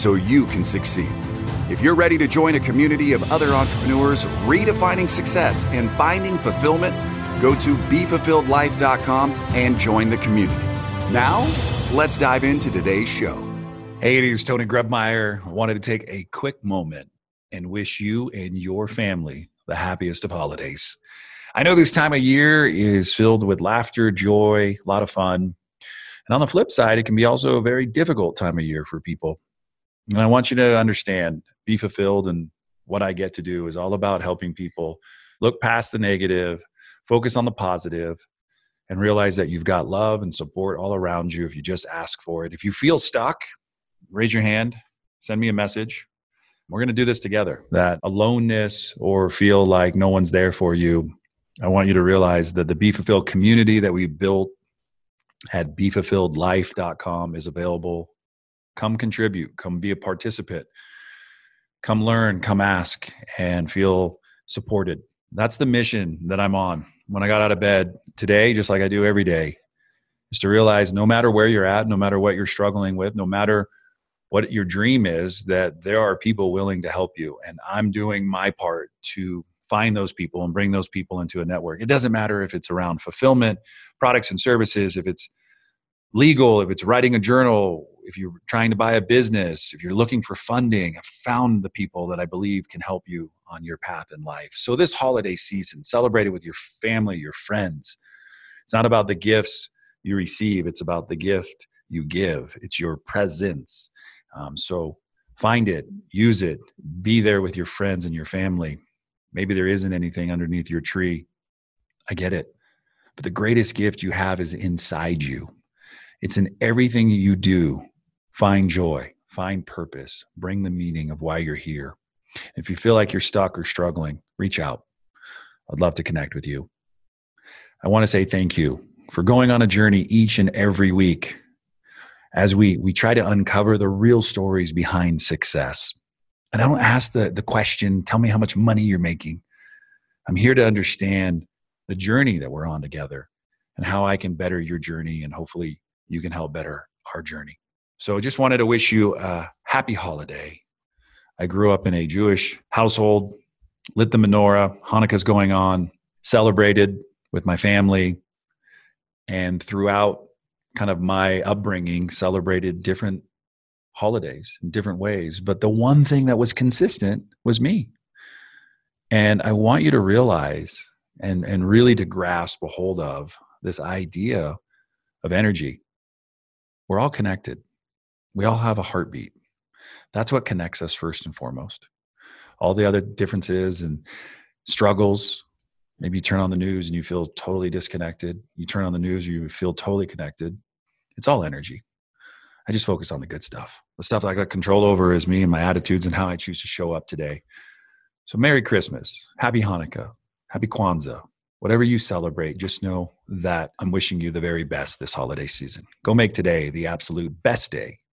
so you can succeed. If you're ready to join a community of other entrepreneurs redefining success and finding fulfillment, go to BeFulfilledLife.com and join the community. Now, let's dive into today's show. Hey, it is Tony Grebmeyer. I wanted to take a quick moment and wish you and your family the happiest of holidays. I know this time of year is filled with laughter, joy, a lot of fun. And on the flip side, it can be also a very difficult time of year for people. And I want you to understand, be fulfilled, and what I get to do is all about helping people look past the negative, focus on the positive, and realize that you've got love and support all around you if you just ask for it. If you feel stuck, raise your hand, send me a message. We're going to do this together. That aloneness or feel like no one's there for you I want you to realize that the Be Fulfilled community that we built at BeFulfilledLife.com is available. Come contribute, come be a participant, come learn, come ask, and feel supported. That's the mission that I'm on. When I got out of bed today, just like I do every day, is to realize no matter where you're at, no matter what you're struggling with, no matter what your dream is, that there are people willing to help you. And I'm doing my part to find those people and bring those people into a network. It doesn't matter if it's around fulfillment, products and services, if it's legal, if it's writing a journal, if you're trying to buy a business, if you're looking for funding, I've found the people that I believe can help you on your path in life. So this holiday season, celebrate it with your family, your friends. It's not about the gifts you receive, it's about the gift you give. It's your presence. Um, so find it, use it, be there with your friends and your family. Maybe there isn't anything underneath your tree. I get it. But the greatest gift you have is inside you. It's in everything you do. Find joy, find purpose, bring the meaning of why you're here. If you feel like you're stuck or struggling, reach out. I'd love to connect with you. I want to say thank you for going on a journey each and every week as we, we try to uncover the real stories behind success. And I don't ask the, the question, tell me how much money you're making. I'm here to understand the journey that we're on together and how I can better your journey and hopefully you can help better our journey. So I just wanted to wish you a happy holiday. I grew up in a Jewish household, lit the menorah, Hanukkah's going on, celebrated with my family, and throughout kind of my upbringing, celebrated different holidays in different ways. But the one thing that was consistent was me. And I want you to realize and, and really to grasp a hold of this idea of energy. We're all connected, we all have a heartbeat. That's what connects us first and foremost. All the other differences and struggles, maybe you turn on the news and you feel totally disconnected. You turn on the news, you feel totally connected. It's all energy. I just focus on the good stuff. The stuff that I got control over is me and my attitudes and how I choose to show up today. So, Merry Christmas, Happy Hanukkah, Happy Kwanzaa, whatever you celebrate, just know that I'm wishing you the very best this holiday season. Go make today the absolute best day